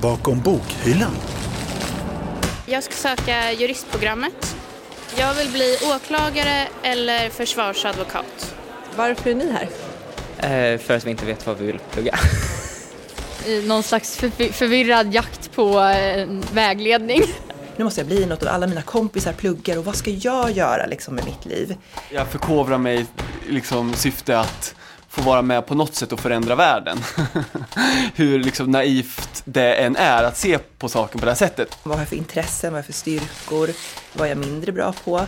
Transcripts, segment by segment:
bakom bokhyllan. Jag ska söka juristprogrammet. Jag vill bli åklagare eller försvarsadvokat. Varför är ni här? Eh, för att vi inte vet vad vi vill plugga. Någon slags förvi- förvirrad jakt på eh, vägledning. Nu måste jag bli något och alla mina kompisar pluggar och vad ska jag göra liksom med mitt liv? Jag förkovrar mig liksom syfte att få vara med på något sätt och förändra världen. Hur liksom naivt det än är att se på saken på det här sättet. Vad har jag för intressen, vad har jag för styrkor, vad är jag mindre bra på?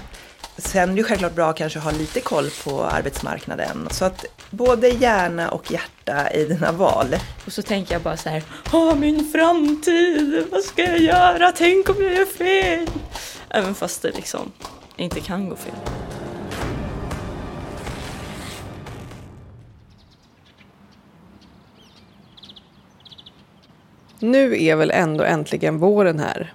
Sen är det självklart bra att kanske ha lite koll på arbetsmarknaden. Så att både hjärna och hjärta i dina val. Och så tänker jag bara så här, åh min framtid, vad ska jag göra? Tänk om jag gör fel? Även fast det liksom inte kan gå fel. Nu är väl ändå äntligen våren här.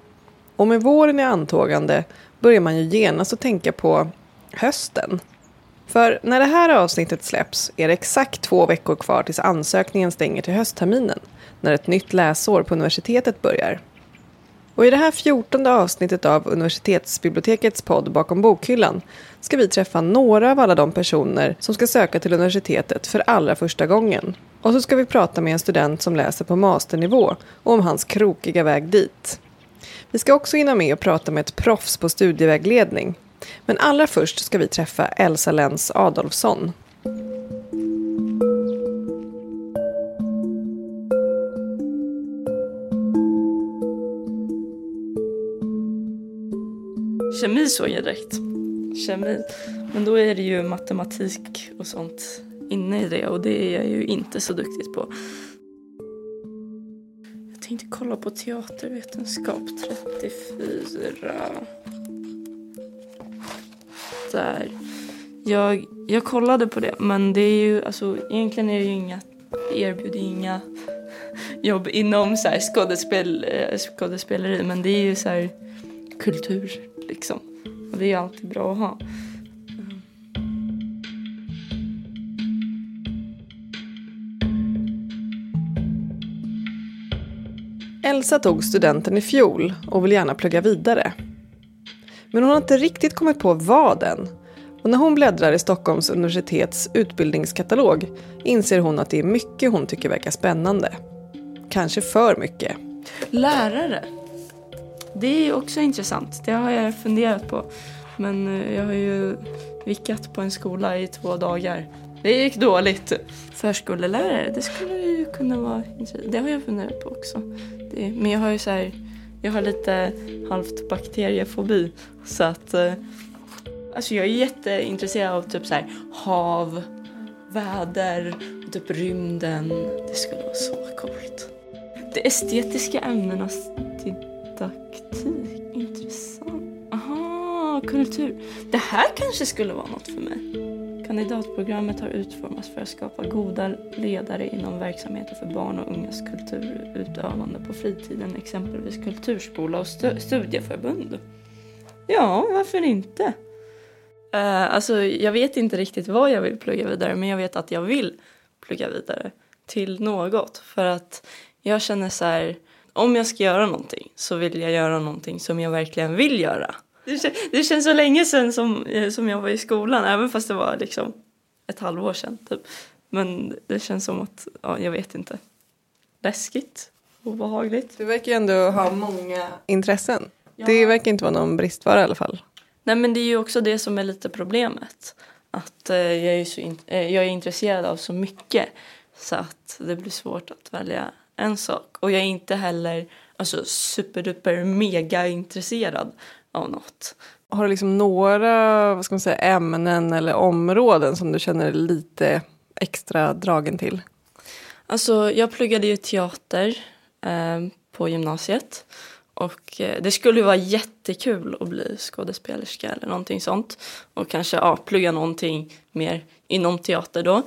Och med våren i antågande börjar man ju genast att tänka på hösten. För när det här avsnittet släpps är det exakt två veckor kvar tills ansökningen stänger till höstterminen, när ett nytt läsår på universitetet börjar. Och i det här fjortonde avsnittet av universitetsbibliotekets podd Bakom bokhyllan ska vi träffa några av alla de personer som ska söka till universitetet för allra första gången. Och så ska vi prata med en student som läser på masternivå och om hans krokiga väg dit. Vi ska också hinna med att prata med ett proffs på studievägledning. Men allra först ska vi träffa Elsa Lenz Adolfsson. Kemi såg jag direkt. Kemi. Men då är det ju matematik och sånt inne i det och det är jag ju inte så duktigt på. Jag tänkte kolla på teatervetenskap 34. Där. Jag, jag kollade på det men det är ju alltså egentligen är det ju inga, erbjuder ju inga jobb inom så här skådespel, eh, skådespeleri men det är ju så här kultur liksom. Och det är ju alltid bra att ha. Elsa tog studenten i fjol och vill gärna plugga vidare. Men hon har inte riktigt kommit på vad än. Och när hon bläddrar i Stockholms universitets utbildningskatalog inser hon att det är mycket hon tycker verkar spännande. Kanske för mycket. Lärare. Det är också intressant. Det har jag funderat på. Men eh, jag har ju vickat på en skola i två dagar. Det gick dåligt. Förskolelärare, det skulle ju kunna vara intressant. Det har jag funderat på också. Det, men jag har ju så här, jag har lite halvt bakteriefobi. Så att, eh, alltså jag är jätteintresserad av typ så här hav, väder, typ rymden. Det skulle vara så coolt. Det estetiska ämnenas didaktik, intressant. Aha, kultur. Det här kanske skulle vara något för mig. Kandidatprogrammet har utformats för att skapa goda ledare inom verksamheter för barn och ungas kulturutövande på fritiden, exempelvis kulturskola och stu- studieförbund. Ja, varför inte? Uh, alltså, jag vet inte riktigt vad jag vill plugga vidare, men jag vet att jag vill plugga vidare till något. För att jag känner så här, om jag ska göra någonting så vill jag göra någonting som jag verkligen vill göra. Det, kän- det känns så länge sedan som, eh, som jag var i skolan, även fast det var liksom ett halvår sedan. Typ. Men det känns som att, ja, jag vet inte. Läskigt, obehagligt. Du verkar ju ändå ha många intressen. Det verkar inte vara någon bristvara i alla fall. Nej men det är ju också det som är lite problemet. Att eh, jag, är så in- eh, jag är intresserad av så mycket så att det blir svårt att välja en sak. Och jag är inte heller alltså, superduper mega intresserad av något. Har du liksom några vad ska man säga, ämnen eller områden som du känner dig lite extra dragen till? Alltså jag pluggade ju teater eh, på gymnasiet. Och eh, det skulle vara jättekul att bli skådespelerska eller någonting sånt. Och kanske ja, plugga någonting mer inom teater då.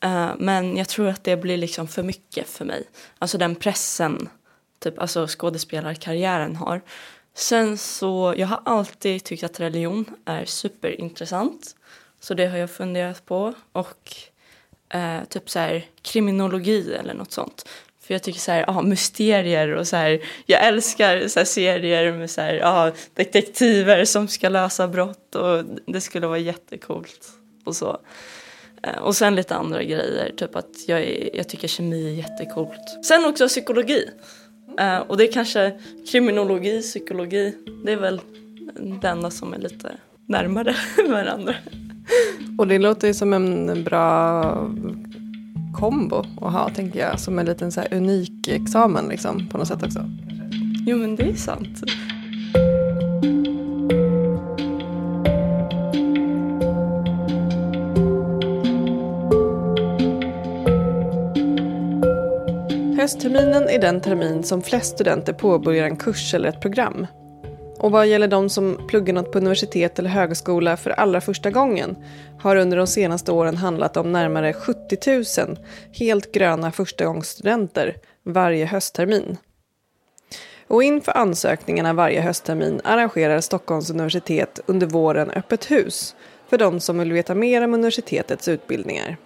Eh, men jag tror att det blir liksom för mycket för mig. Alltså den pressen typ, alltså skådespelarkarriären har. Sen så, jag har alltid tyckt att religion är superintressant. Så det har jag funderat på. Och eh, typ så här kriminologi eller något sånt. För jag tycker så här, ah, mysterier och så här, jag älskar så här serier med så här, ja, detektiver som ska lösa brott och det skulle vara jättekult och så. Eh, Och sen lite andra grejer, typ att jag, jag tycker kemi är jättecoolt. Sen också psykologi. Eh, Och det är kanske kriminologi, psykologi, det är väl det enda som är lite närmare varandra. Och det låter ju som en bra kombo att ha, tänker jag. Som en liten så unik examen liksom, på något sätt också. Jo men det är sant. Höstterminen är den termin som flest studenter påbörjar en kurs eller ett program. Och vad gäller de som pluggar något på universitet eller högskola för allra första gången har under de senaste åren handlat om närmare 70 000 helt gröna förstagångsstudenter varje hösttermin. Och inför ansökningarna varje hösttermin arrangerar Stockholms universitet under våren öppet hus för de som vill veta mer om universitetets utbildningar.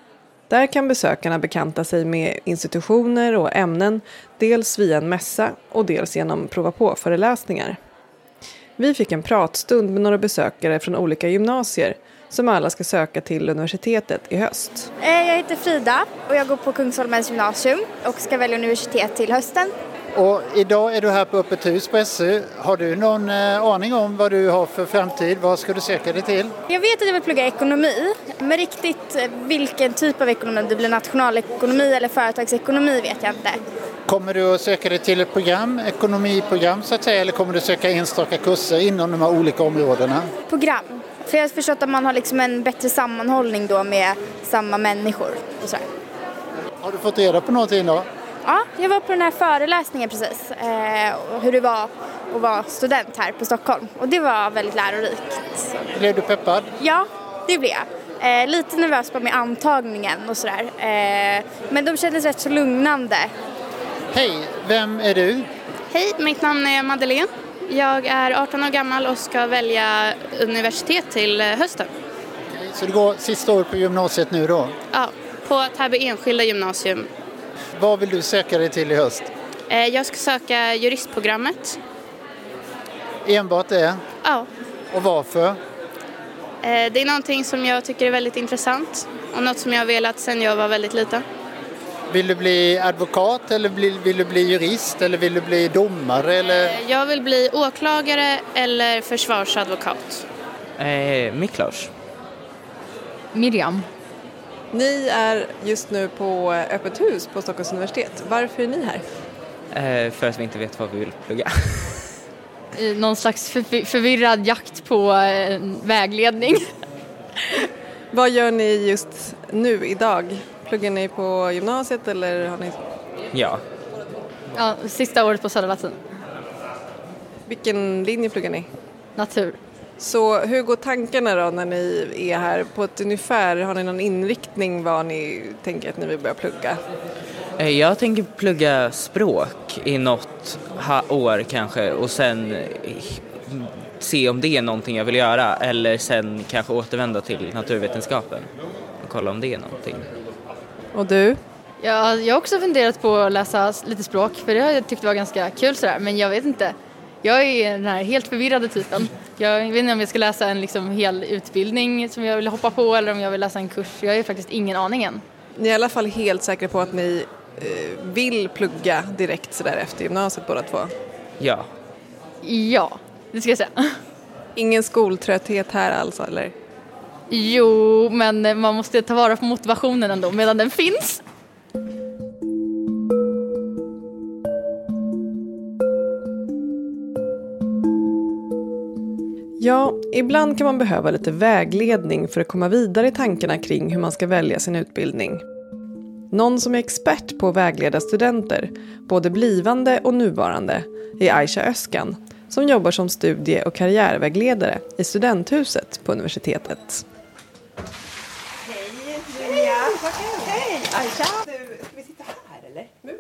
Där kan besökarna bekanta sig med institutioner och ämnen, dels via en mässa och dels genom prova på-föreläsningar. Vi fick en pratstund med några besökare från olika gymnasier som alla ska söka till universitetet i höst. Eh, jag heter Frida och jag går på Kungsholmens gymnasium och ska välja universitet till hösten. Och idag är du här på Öppet hus på SU. Har du någon eh, aning om vad du har för framtid? Vad ska du söka dig till? Jag vet att jag vill plugga ekonomi, men riktigt eh, vilken typ av ekonomi, om det blir nationalekonomi eller företagsekonomi vet jag inte. Kommer du att söka dig till ett program, ekonomiprogram så att säga, eller kommer du söka enstaka kurser inom de här olika områdena? Program. För jag har förstått att man har liksom en bättre sammanhållning då med samma människor och sådär. Har du fått reda på någonting då? Ja, jag var på den här föreläsningen precis, eh, hur det var att vara student här på Stockholm och det var väldigt lärorikt. Blev du peppad? Ja, det blev jag. Eh, lite nervös på med antagningen och sådär. Eh, men de kändes rätt så lugnande. Hej, vem är du? Hej, mitt namn är Madeleine. Jag är 18 år gammal och ska välja universitet till eh, hösten. Så du går sista året på gymnasiet nu då. Ja, på Täby enskilda gymnasium. Vad vill du söka dig till i höst? Eh, Jag ska söka juristprogrammet. Enbart det? Ja, Och varför? eh, det är någonting som jag tycker är väldigt intressant och något som jag har velat sedan jag var väldigt liten. Vill du bli advokat eller vill, du bli jurist eller vill du bli domare eller? Eh, Jag vill bli åklagare eller försvarsadvokat. Eh, Miklos. Miriam. Ni är just nu på öppet hus på Stockholms universitet. Varför är ni här? Eh, för att vi inte vet vad vi vill plugga. Någon slags förvi- förvirrad jakt på eh, vägledning. Vad gör ni just nu idag? Pluggar ni på gymnasiet eller har ni... ja. Ja, sista året på Södra Latin. Vilken linje pluggar ni? Natur. Så hur går tankarna då när ni är här på ett ungefär? Har ni någon inriktning vad ni tänker att ni vill börja plugga? Eh, jag tänker plugga språk i något år kanske och sen se om det är någonting jag vill göra eller sen kanske återvända till naturvetenskapen och kolla om det är någonting. Och du? Ja, jag har också funderat på att läsa lite språk för det har jag tyckt var ganska kul sådär men jag vet inte. Jag är den här helt förvirrade typen. Jag vet inte om jag ska läsa en liksom hel utbildning som jag vill hoppa på eller om jag vill läsa en kurs. Jag har faktiskt ingen aning än. Ni är i alla fall helt säkra på att ni eh, vill plugga direkt sådär efter gymnasiet båda två? Ja, Ja, det ska jag säga. Ingen skoltrötthet här alltså eller? Jo, men man måste ta vara på motivationen ändå medan den finns. Ja, ibland kan man behöva lite vägledning för att komma vidare i tankarna kring hur man ska välja sin utbildning. Någon som är expert på att vägleda studenter, både blivande och nuvarande, är Aisha Öskan som jobbar som studie och karriärvägledare i studenthuset på universitetet. Nu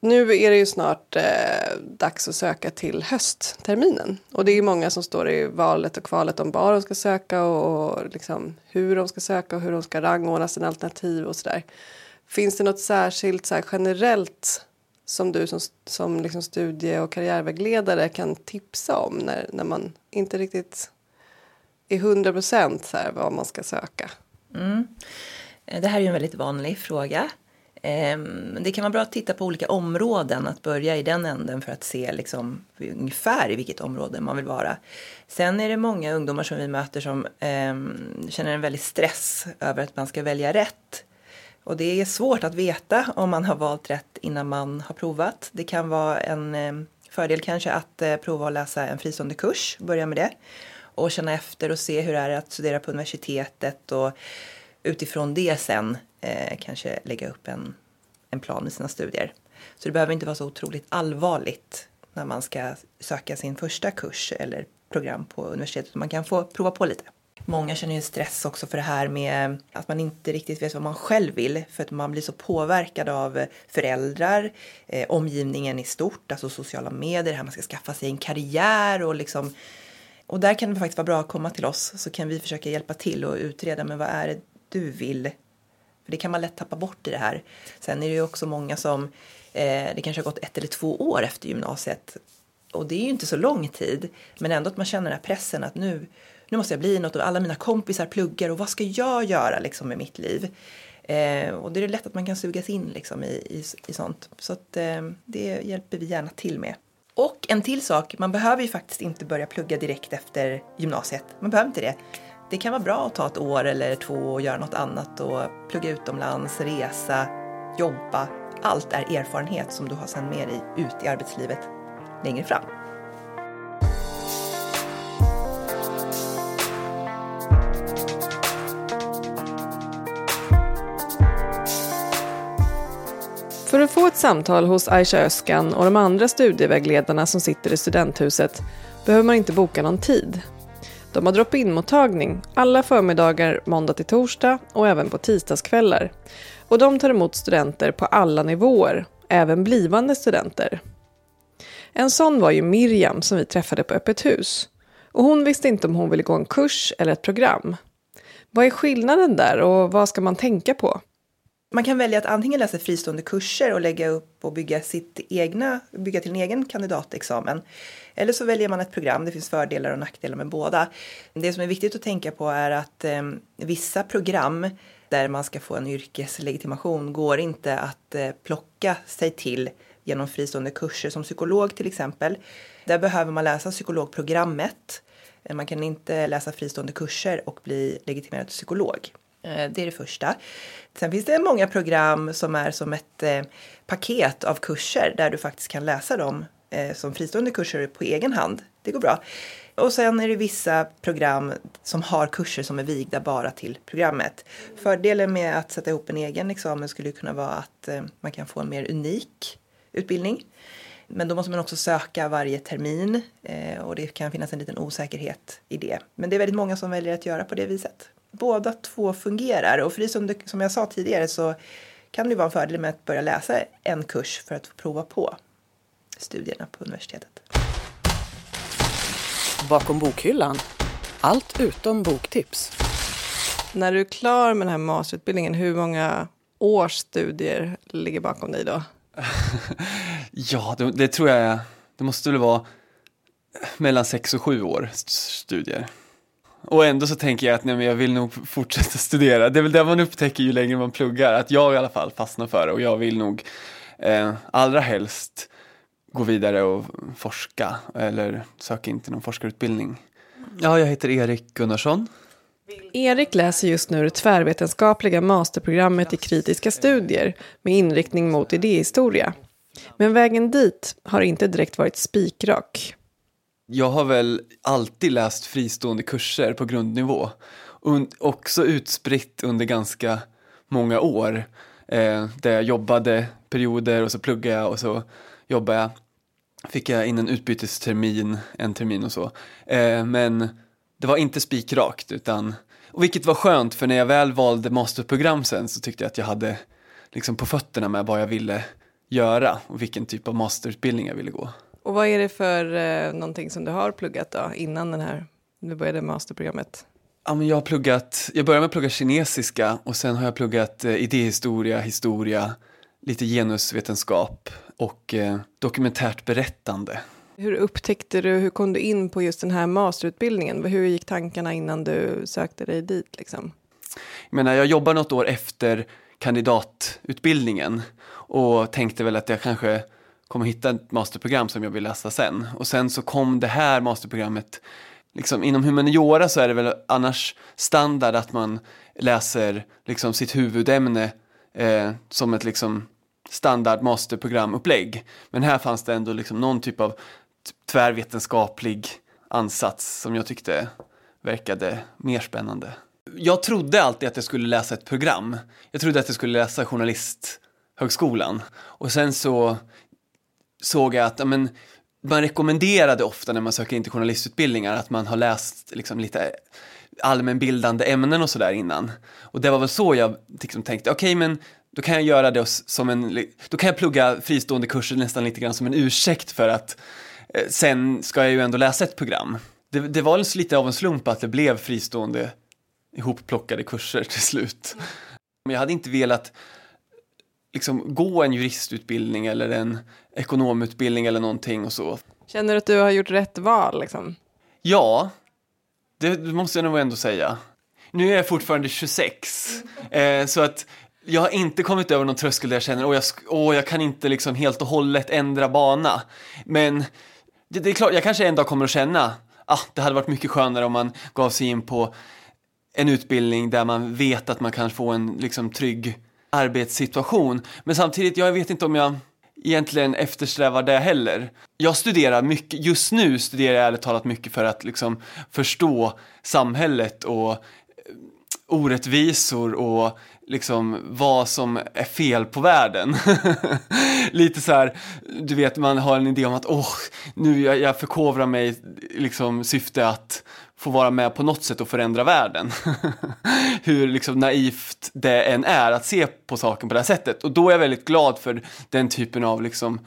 nu är det ju snart eh, dags att söka till höstterminen. Och det är ju många som står i valet och kvalet om var de ska söka och, och liksom hur de ska söka och hur de ska rangordna sina alternativ och sådär. Finns det något särskilt så här, generellt som du som, som liksom studie och karriärvägledare kan tipsa om när, när man inte riktigt är hundra procent vad man ska söka? Mm. Eh, det här är ju en väldigt vanlig fråga. Ehm, det kan vara bra att titta på olika områden, att börja i den änden för att se liksom ungefär i vilket område man vill vara. Sen är det många ungdomar som vi möter som eh, känner en väldig stress över att man ska välja rätt. Och det är svårt att veta om man har valt rätt innan man har provat. Det kan vara en eh, fördel kanske att eh, prova att läsa en fristående kurs, börja med det. Och känna efter och se hur det är att studera på universitetet och utifrån det sen eh, kanske lägga upp en, en plan med sina studier. Så det behöver inte vara så otroligt allvarligt när man ska söka sin första kurs eller program på universitetet. Man kan få prova på lite. Många känner ju stress också för det här med att man inte riktigt vet vad man själv vill för att man blir så påverkad av föräldrar, eh, omgivningen i stort, alltså sociala medier, här man ska skaffa sig en karriär och liksom och där kan det faktiskt vara bra att komma till oss så kan vi försöka hjälpa till och utreda men vad är det du vill för det kan man lätt tappa bort i det här. Sen är det ju också många som, eh, det kanske har gått ett eller två år efter gymnasiet. Och det är ju inte så lång tid. Men ändå att man känner den här pressen att nu, nu måste jag bli något och alla mina kompisar pluggar och vad ska jag göra liksom med mitt liv? Eh, och det är lätt att man kan sugas in liksom i, i, i sånt. Så att, eh, det hjälper vi gärna till med. Och en till sak, man behöver ju faktiskt inte börja plugga direkt efter gymnasiet. Man behöver inte det det kan vara bra att ta ett år eller två och göra något annat och plugga utomlands, resa, jobba. Allt är erfarenhet som du har sen med dig ut i arbetslivet längre fram. För att få ett samtal hos Aisha Öskan och de andra studievägledarna som sitter i studenthuset behöver man inte boka någon tid. De har drop-in-mottagning alla förmiddagar måndag till torsdag och även på tisdagskvällar. Och de tar emot studenter på alla nivåer, även blivande studenter. En sån var ju Miriam som vi träffade på Öppet hus. Och hon visste inte om hon ville gå en kurs eller ett program. Vad är skillnaden där och vad ska man tänka på? Man kan välja att antingen läsa fristående kurser och lägga upp och bygga, sitt egna, bygga till en egen kandidatexamen. Eller så väljer man ett program, det finns fördelar och nackdelar med båda. Det som är viktigt att tänka på är att eh, vissa program där man ska få en yrkeslegitimation går inte att eh, plocka sig till genom fristående kurser som psykolog till exempel. Där behöver man läsa psykologprogrammet. Man kan inte läsa fristående kurser och bli legitimerad psykolog. Eh, det är det första. Sen finns det många program som är som ett eh, paket av kurser där du faktiskt kan läsa dem eh, som fristående kurser på egen hand. Det går bra. Och sen är det vissa program som har kurser som är vigda bara till programmet. Fördelen med att sätta ihop en egen examen skulle kunna vara att man kan få en mer unik utbildning. Men då måste man också söka varje termin och det kan finnas en liten osäkerhet i det. Men det är väldigt många som väljer att göra på det viset båda två fungerar. Och för det som, det, som jag sa tidigare så kan det vara en fördel med att börja läsa en kurs för att få prova på studierna på universitetet. Bakom bokhyllan. Allt utom boktips. När du är klar med den här masterutbildningen, hur många års studier ligger bakom dig då? ja, det, det, tror jag, det måste väl vara mellan sex och sju år studier. Och ändå så tänker jag att nej, men jag vill nog fortsätta studera. Det är väl det man upptäcker ju längre man pluggar, att jag i alla fall fastnar för det och jag vill nog eh, allra helst gå vidare och forska eller söka in till någon forskarutbildning. Ja, jag heter Erik Gunnarsson. Erik läser just nu det tvärvetenskapliga masterprogrammet i kritiska studier med inriktning mot idéhistoria. Men vägen dit har inte direkt varit spikrak jag har väl alltid läst fristående kurser på grundnivå. Och också utspritt under ganska många år. Eh, där jag jobbade perioder och så pluggade jag och så jobbade jag. Fick jag in en utbytestermin, en termin och så. Eh, men det var inte spikrakt utan, och vilket var skönt för när jag väl valde masterprogram sen så tyckte jag att jag hade liksom på fötterna med vad jag ville göra och vilken typ av masterutbildning jag ville gå. Och vad är det för eh, någonting som du har pluggat då innan den här, du började masterprogrammet? Ja, men jag har pluggat, jag började med att plugga kinesiska och sen har jag pluggat eh, idéhistoria, historia, lite genusvetenskap och eh, dokumentärt berättande. Hur upptäckte du, hur kom du in på just den här masterutbildningen? Hur gick tankarna innan du sökte dig dit? Liksom? Jag menar, jag jobbade något år efter kandidatutbildningen och tänkte väl att jag kanske kommer hitta ett masterprogram som jag vill läsa sen. Och sen så kom det här masterprogrammet liksom, inom humaniora så är det väl annars standard att man läser liksom, sitt huvudämne eh, som ett liksom, standard masterprogramupplägg. Men här fanns det ändå liksom, någon typ av tvärvetenskaplig ansats som jag tyckte verkade mer spännande. Jag trodde alltid att jag skulle läsa ett program. Jag trodde att jag skulle läsa journalisthögskolan. Och sen så såg jag att men, man rekommenderade ofta när man söker in till journalistutbildningar att man har läst liksom, lite allmänbildande ämnen och sådär innan. Och det var väl så jag liksom tänkte, okej okay, men då kan jag göra det som en, då kan jag plugga fristående kurser nästan lite grann som en ursäkt för att eh, sen ska jag ju ändå läsa ett program. Det, det var lite av en slump att det blev fristående ihopplockade kurser till slut. Men jag hade inte velat liksom gå en juristutbildning eller en ekonomutbildning eller någonting och så. Känner du att du har gjort rätt val liksom? Ja, det måste jag nog ändå säga. Nu är jag fortfarande 26, eh, så att jag har inte kommit över någon tröskel där jag känner att jag, åh, jag kan inte liksom helt och hållet ändra bana. Men det, det är klart, jag kanske en dag kommer att känna ah, det hade varit mycket skönare om man gav sig in på en utbildning där man vet att man kan få en liksom, trygg arbetssituation. Men samtidigt, jag vet inte om jag egentligen eftersträvar det heller. Jag studerar mycket, just nu studerar jag ärligt talat mycket för att liksom förstå samhället och eh, orättvisor och liksom vad som är fel på världen. Lite så här, du vet man har en idé om att åh, nu jag, jag förkovrar mig liksom syfte att få vara med på något sätt och förändra världen. Hur liksom naivt det än är att se på saken på det här sättet. Och då är jag väldigt glad för den typen av liksom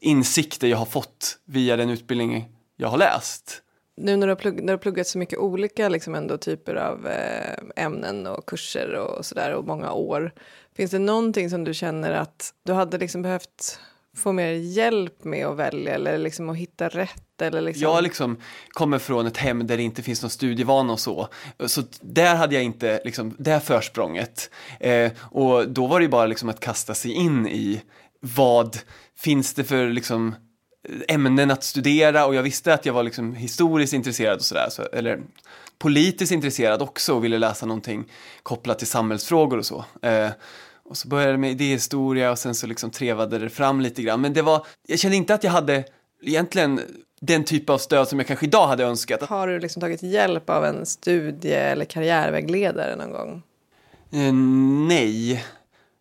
insikter jag har fått via den utbildning jag har läst. Nu när du har, plugg, när du har pluggat så mycket olika liksom ändå typer av eh, ämnen och kurser och sådär och många år. Finns det någonting som du känner att du hade liksom behövt få mer hjälp med att välja eller liksom att hitta rätt? Eller liksom... Jag liksom kommer från ett hem där det inte finns någon studievana och så. Så där hade jag inte liksom, det här försprånget. Eh, och då var det bara liksom att kasta sig in i vad finns det för liksom eh, ämnen att studera och jag visste att jag var liksom historiskt intresserad och sådär, så, eller politiskt intresserad också och ville läsa någonting kopplat till samhällsfrågor och så. Eh, och så började det med idéhistoria och sen så liksom trevade det fram lite grann. Men det var, jag kände inte att jag hade egentligen den typ av stöd som jag kanske idag hade önskat. Har du liksom tagit hjälp av en studie eller karriärvägledare någon gång? Eh, nej.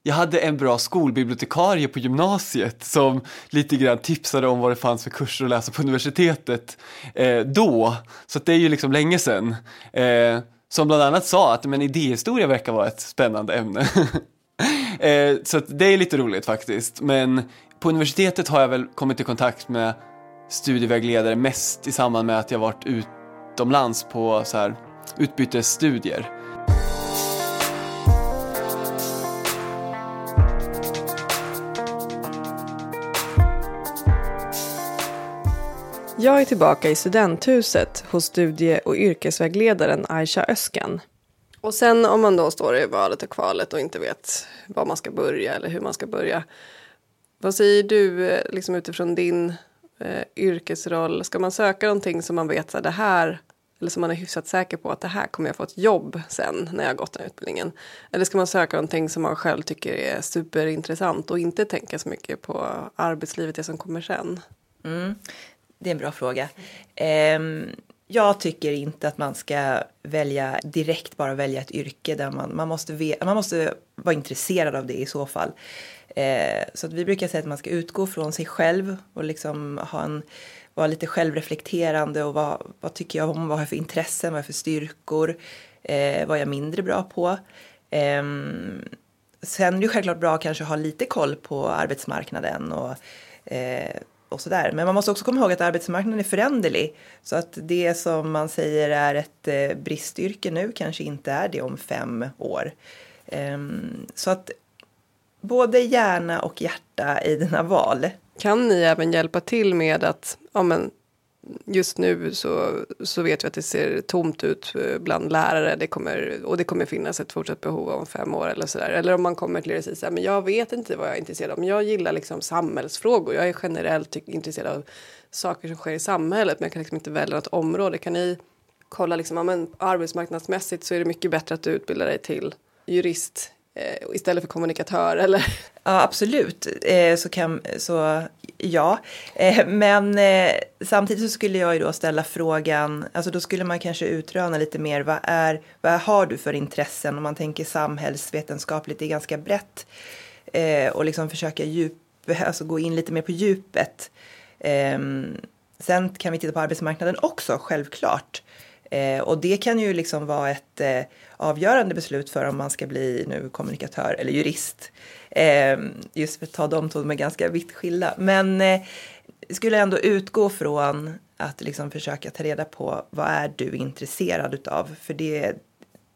Jag hade en bra skolbibliotekarie på gymnasiet som lite grann tipsade om vad det fanns för kurser att läsa på universitetet eh, då. Så det är ju liksom länge sedan. Eh, som bland annat sa att men idéhistoria verkar vara ett spännande ämne. Eh, så det är lite roligt faktiskt. Men på universitetet har jag väl kommit i kontakt med studievägledare mest i samband med att jag varit utomlands på så här, utbytesstudier. Jag är tillbaka i studenthuset hos studie och yrkesvägledaren Aisha Öskan. Och sen om man då står i valet och kvalet och inte vet var man ska börja eller hur man ska börja. Vad säger du eh, liksom utifrån din eh, yrkesroll? Ska man söka någonting som man vet att det här eller som man är hyfsat säker på att det här kommer jag få ett jobb sen när jag har gått den här utbildningen? Eller ska man söka någonting som man själv tycker är superintressant och inte tänka så mycket på arbetslivet, det som kommer sen? Mm, det är en bra fråga. Um jag tycker inte att man ska välja direkt bara välja ett yrke där man, man, måste, man måste vara intresserad av det i så fall. Eh, så att vi brukar säga att man ska utgå från sig själv och liksom ha en, vara lite självreflekterande och vad, vad tycker jag om, vad har jag för intressen, vad har jag för styrkor, eh, vad är jag mindre bra på. Eh, sen är det självklart bra att kanske ha lite koll på arbetsmarknaden och eh, och sådär. Men man måste också komma ihåg att arbetsmarknaden är föränderlig. Så att det som man säger är ett eh, bristyrke nu kanske inte är det om fem år. Ehm, så att både hjärna och hjärta i dina val. Kan ni även hjälpa till med att ja, men just nu så, så vet vi att det ser tomt ut eh, bland lärare det kommer, och det kommer finnas ett fortsatt behov om fem år eller sådär. Eller om man kommer till er och säger så här, men jag vet inte vad jag är intresserad av, men jag gillar liksom samhällsfrågor. Jag är generellt intresserad av saker som sker i samhället, men jag kan liksom inte välja något område. Kan ni kolla liksom, ja, men arbetsmarknadsmässigt så är det mycket bättre att du utbildar dig till jurist Eh, istället för kommunikatör eller? Ja, absolut. Eh, så, kan, så ja. Eh, men eh, samtidigt så skulle jag ju då ställa frågan, alltså då skulle man kanske utröna lite mer, vad, är, vad har du för intressen? Om man tänker samhällsvetenskapligt, det är ganska brett. Eh, och liksom försöka djup, alltså gå in lite mer på djupet. Eh, sen kan vi titta på arbetsmarknaden också, självklart. Eh, och det kan ju liksom vara ett eh, avgörande beslut för om man ska bli nu kommunikatör eller jurist. Eh, just för att ta de två, de är ganska vitt skilda. Men eh, skulle ändå utgå från att liksom försöka ta reda på vad är du intresserad utav? För det,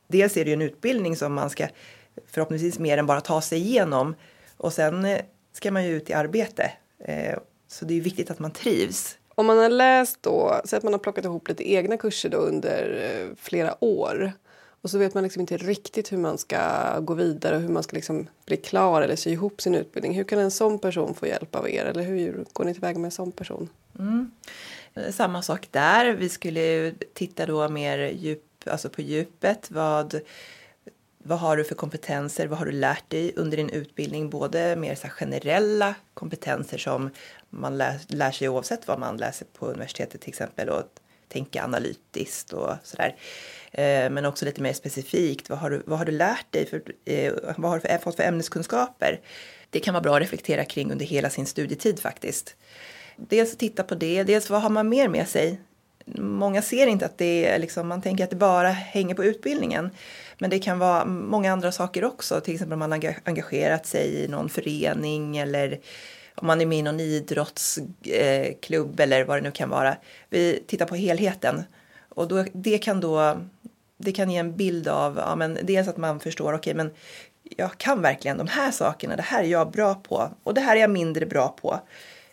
dels är det ju en utbildning som man ska förhoppningsvis mer än bara ta sig igenom och sen eh, ska man ju ut i arbete. Eh, så det är viktigt att man trivs. Om man har läst då, så att man har plockat ihop lite egna kurser då under eh, flera år och så vet man liksom inte riktigt hur man ska gå vidare och hur man ska liksom bli klar eller sy ihop sin utbildning. Hur kan en sån person få hjälp av er? Eller hur går ni tillväga med en sån person? Mm. Samma sak där. Vi skulle titta då mer djup, alltså på djupet. Vad, vad har du för kompetenser? Vad har du lärt dig under din utbildning? Både mer så generella kompetenser som man lär, lär sig oavsett vad man läser på universitetet till exempel och tänka analytiskt och sådär. Eh, men också lite mer specifikt. Vad har du, vad har du lärt dig? För, eh, vad har du för, fått för ämneskunskaper? Det kan vara bra att reflektera kring under hela sin studietid faktiskt. Dels titta på det, dels vad har man mer med sig? Många ser inte att det är liksom, man tänker att det bara hänger på utbildningen. Men det kan vara många andra saker också, till exempel om man har engagerat sig i någon förening eller om man är med i någon idrottsklubb eh, eller vad det nu kan vara. Vi tittar på helheten och då, det kan då det kan ge en bild av ja, men dels att man förstår okej okay, men jag kan verkligen de här sakerna, det här är jag bra på och det här är jag mindre bra på.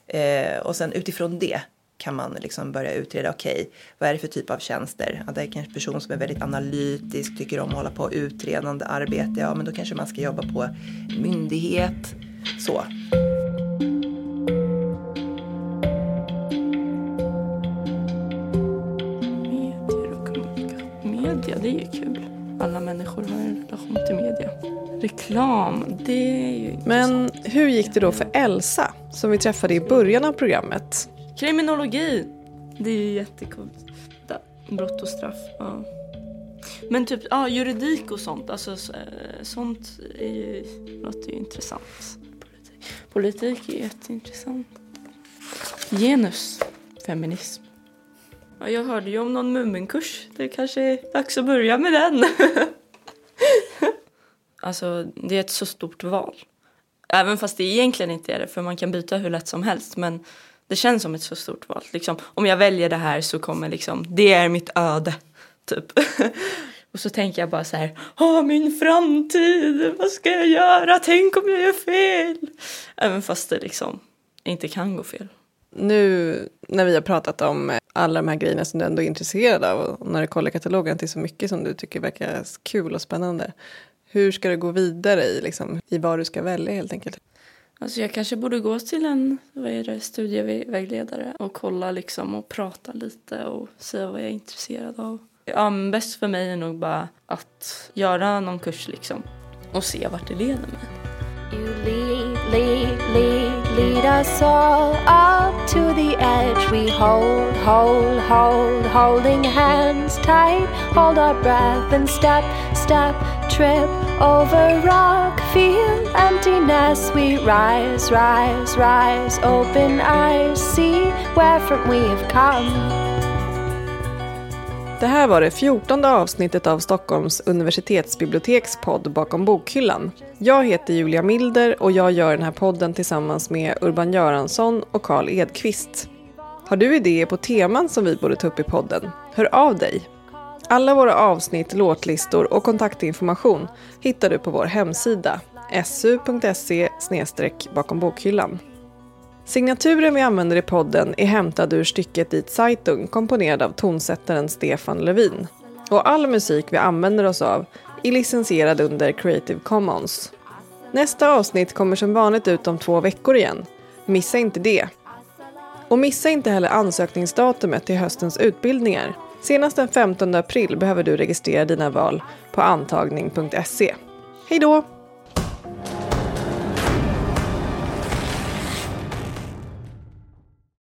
Eh, och sen utifrån det kan man liksom börja utreda, okej, okay, vad är det för typ av tjänster? Ja, det är kanske en person som är väldigt analytisk, tycker om att hålla på utredande arbete, ja men då kanske man ska jobba på myndighet, så. det är ju kul. Alla människor har en relation till media. Reklam, det är ju Men hur gick det då för Elsa, som vi träffade i början av programmet? Kriminologi, det är ju jättekult. Brott och straff, ja. Men typ ja, juridik och sånt, alltså eh, sånt är ju, låter ju intressant. Politik. Politik är jätteintressant. Genus, feminism. Ja, jag hörde ju om någon Muminkurs. Det kanske är dags att börja med den. alltså, det är ett så stort val. Även fast det egentligen inte är det, för man kan byta hur lätt som helst. Men det känns som ett så stort val. Liksom, om jag väljer det här så kommer liksom, det är mitt öde. Typ. Och så tänker jag bara så här, åh min framtid, vad ska jag göra, tänk om jag gör fel. Även fast det liksom inte kan gå fel. Nu när vi har pratat om alla de här grejerna som du ändå är intresserad av och när du kollar katalogen till så mycket som du tycker verkar kul och spännande. Hur ska du gå vidare i, liksom, i vad du ska välja helt enkelt? Alltså jag kanske borde gå till en vad är det, studievägledare och kolla liksom och prata lite och säga vad jag är intresserad av. Ja, men bäst för mig är nog bara att göra någon kurs liksom och se vart det leder mig. Lead us all up to the edge. We hold, hold, hold, holding hands tight. Hold our breath and step, step, trip over rock. Feel emptiness. We rise, rise, rise. Open eyes, see where from we have come. Det här var det fjortonde avsnittet av Stockholms universitetsbiblioteks podd Bakom bokhyllan. Jag heter Julia Milder och jag gör den här podden tillsammans med Urban Göransson och Karl Edqvist. Har du idéer på teman som vi borde ta upp i podden? Hör av dig! Alla våra avsnitt, låtlistor och kontaktinformation hittar du på vår hemsida su.se bakom bokhyllan. Signaturen vi använder i podden är hämtad ur stycket i Zeitung komponerad av tonsättaren Stefan Levin. Och all musik vi använder oss av är licensierad under Creative Commons. Nästa avsnitt kommer som vanligt ut om två veckor igen. Missa inte det! Och missa inte heller ansökningsdatumet till höstens utbildningar. Senast den 15 april behöver du registrera dina val på antagning.se. Hej då!